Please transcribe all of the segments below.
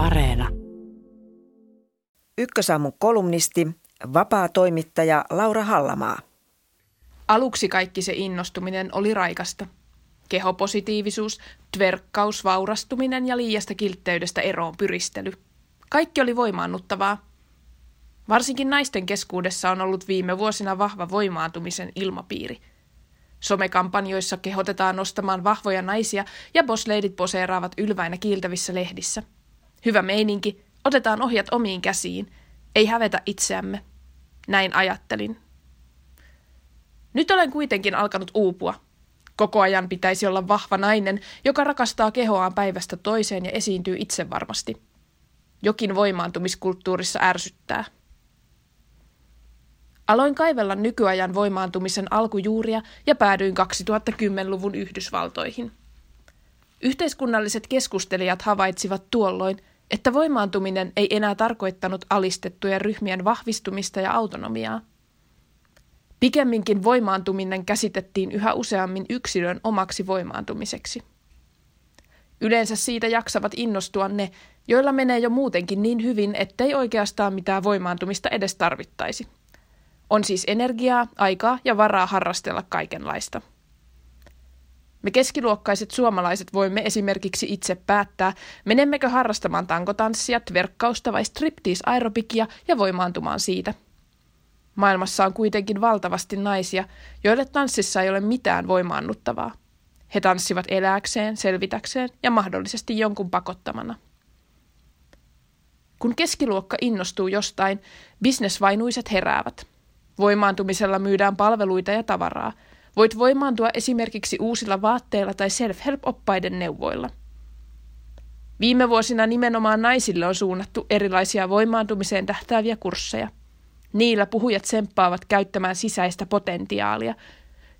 Areena. Ykkösaamun kolumnisti, vapaa toimittaja Laura Hallamaa. Aluksi kaikki se innostuminen oli raikasta. Kehopositiivisuus, tverkkaus, vaurastuminen ja liiasta kiltteydestä eroon pyristely. Kaikki oli voimaannuttavaa. Varsinkin naisten keskuudessa on ollut viime vuosina vahva voimaantumisen ilmapiiri – Somekampanjoissa kehotetaan nostamaan vahvoja naisia ja bossleidit poseeraavat ylväinä kiiltävissä lehdissä. Hyvä meininki, otetaan ohjat omiin käsiin. Ei hävetä itseämme. Näin ajattelin. Nyt olen kuitenkin alkanut uupua. Koko ajan pitäisi olla vahva nainen, joka rakastaa kehoaan päivästä toiseen ja esiintyy itsevarmasti. Jokin voimaantumiskulttuurissa ärsyttää. Aloin kaivella nykyajan voimaantumisen alkujuuria ja päädyin 2010-luvun Yhdysvaltoihin. Yhteiskunnalliset keskustelijat havaitsivat tuolloin, että voimaantuminen ei enää tarkoittanut alistettujen ryhmien vahvistumista ja autonomiaa. Pikemminkin voimaantuminen käsitettiin yhä useammin yksilön omaksi voimaantumiseksi. Yleensä siitä jaksavat innostua ne, joilla menee jo muutenkin niin hyvin, ettei oikeastaan mitään voimaantumista edes tarvittaisi. On siis energiaa, aikaa ja varaa harrastella kaikenlaista. Me keskiluokkaiset suomalaiset voimme esimerkiksi itse päättää, menemmekö harrastamaan tankotanssia, verkkausta vai striptease-aerobikia ja voimaantumaan siitä. Maailmassa on kuitenkin valtavasti naisia, joille tanssissa ei ole mitään voimaannuttavaa. He tanssivat elääkseen, selvitäkseen ja mahdollisesti jonkun pakottamana. Kun keskiluokka innostuu jostain, bisnesvainuiset heräävät – Voimaantumisella myydään palveluita ja tavaraa. Voit voimaantua esimerkiksi uusilla vaatteilla tai self-help-oppaiden neuvoilla. Viime vuosina nimenomaan naisille on suunnattu erilaisia voimaantumiseen tähtääviä kursseja. Niillä puhujat semppaavat käyttämään sisäistä potentiaalia.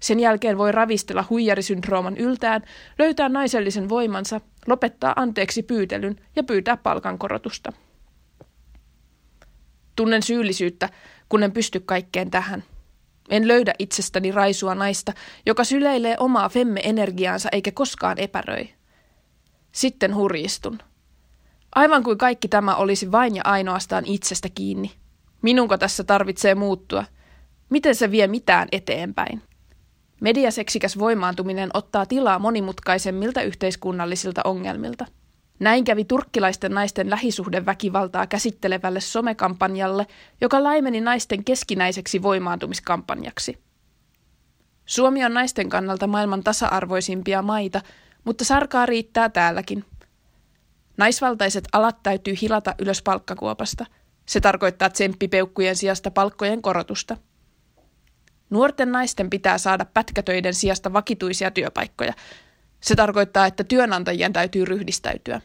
Sen jälkeen voi ravistella huijarisyndrooman yltään, löytää naisellisen voimansa, lopettaa anteeksi pyytelyn ja pyytää palkankorotusta. Tunnen syyllisyyttä, kun en pysty kaikkeen tähän. En löydä itsestäni raisua naista, joka syleilee omaa femme-energiaansa eikä koskaan epäröi. Sitten hurjistun. Aivan kuin kaikki tämä olisi vain ja ainoastaan itsestä kiinni. Minunko tässä tarvitsee muuttua? Miten se vie mitään eteenpäin? Mediaseksikäs voimaantuminen ottaa tilaa monimutkaisemmilta yhteiskunnallisilta ongelmilta – näin kävi turkkilaisten naisten lähisuhdeväkivaltaa käsittelevälle somekampanjalle, joka laimeni naisten keskinäiseksi voimaantumiskampanjaksi. Suomi on naisten kannalta maailman tasa-arvoisimpia maita, mutta sarkaa riittää täälläkin. Naisvaltaiset alat täytyy hilata ylös palkkakuopasta. Se tarkoittaa tsemppipeukkujen sijasta palkkojen korotusta. Nuorten naisten pitää saada pätkätöiden sijasta vakituisia työpaikkoja. Se tarkoittaa, että työnantajien täytyy ryhdistäytyä.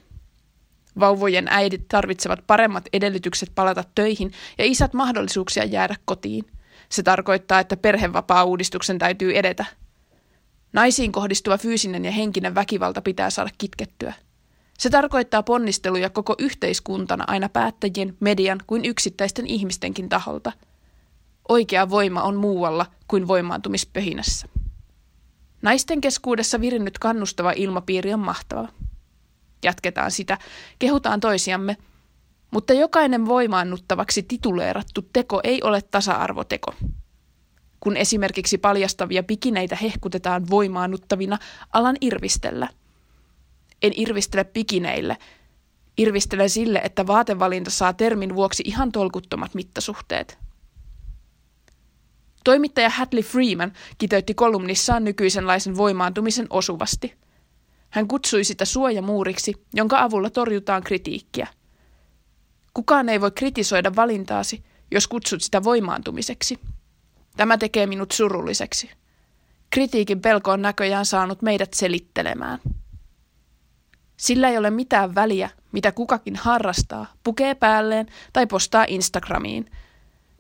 Vauvojen äidit tarvitsevat paremmat edellytykset palata töihin ja isät mahdollisuuksia jäädä kotiin. Se tarkoittaa, että perhevapaa-uudistuksen täytyy edetä. Naisiin kohdistuva fyysinen ja henkinen väkivalta pitää saada kitkettyä. Se tarkoittaa ponnisteluja koko yhteiskuntana aina päättäjien, median kuin yksittäisten ihmistenkin taholta. Oikea voima on muualla kuin voimaantumispöhinässä. Naisten keskuudessa virinnyt kannustava ilmapiiri on mahtava. Jatketaan sitä, kehutaan toisiamme, mutta jokainen voimaannuttavaksi tituleerattu teko ei ole tasa-arvoteko. Kun esimerkiksi paljastavia pikineitä hehkutetaan voimaannuttavina, alan irvistellä. En irvistele pikineille. Irvistelen sille, että vaatevalinta saa termin vuoksi ihan tolkuttomat mittasuhteet. Toimittaja Hadley Freeman kiteytti kolumnissaan nykyisenlaisen voimaantumisen osuvasti – hän kutsui sitä suojamuuriksi, jonka avulla torjutaan kritiikkiä. Kukaan ei voi kritisoida valintaasi, jos kutsut sitä voimaantumiseksi. Tämä tekee minut surulliseksi. Kritiikin pelko on näköjään saanut meidät selittelemään. Sillä ei ole mitään väliä, mitä kukakin harrastaa, pukee päälleen tai postaa Instagramiin,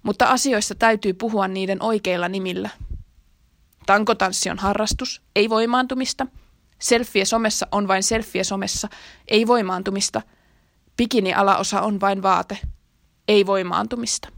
mutta asioissa täytyy puhua niiden oikeilla nimillä. Tankotanssi on harrastus, ei voimaantumista – Selfie somessa on vain selfie somessa, ei voimaantumista. Bikini-alaosa on vain vaate, ei voimaantumista.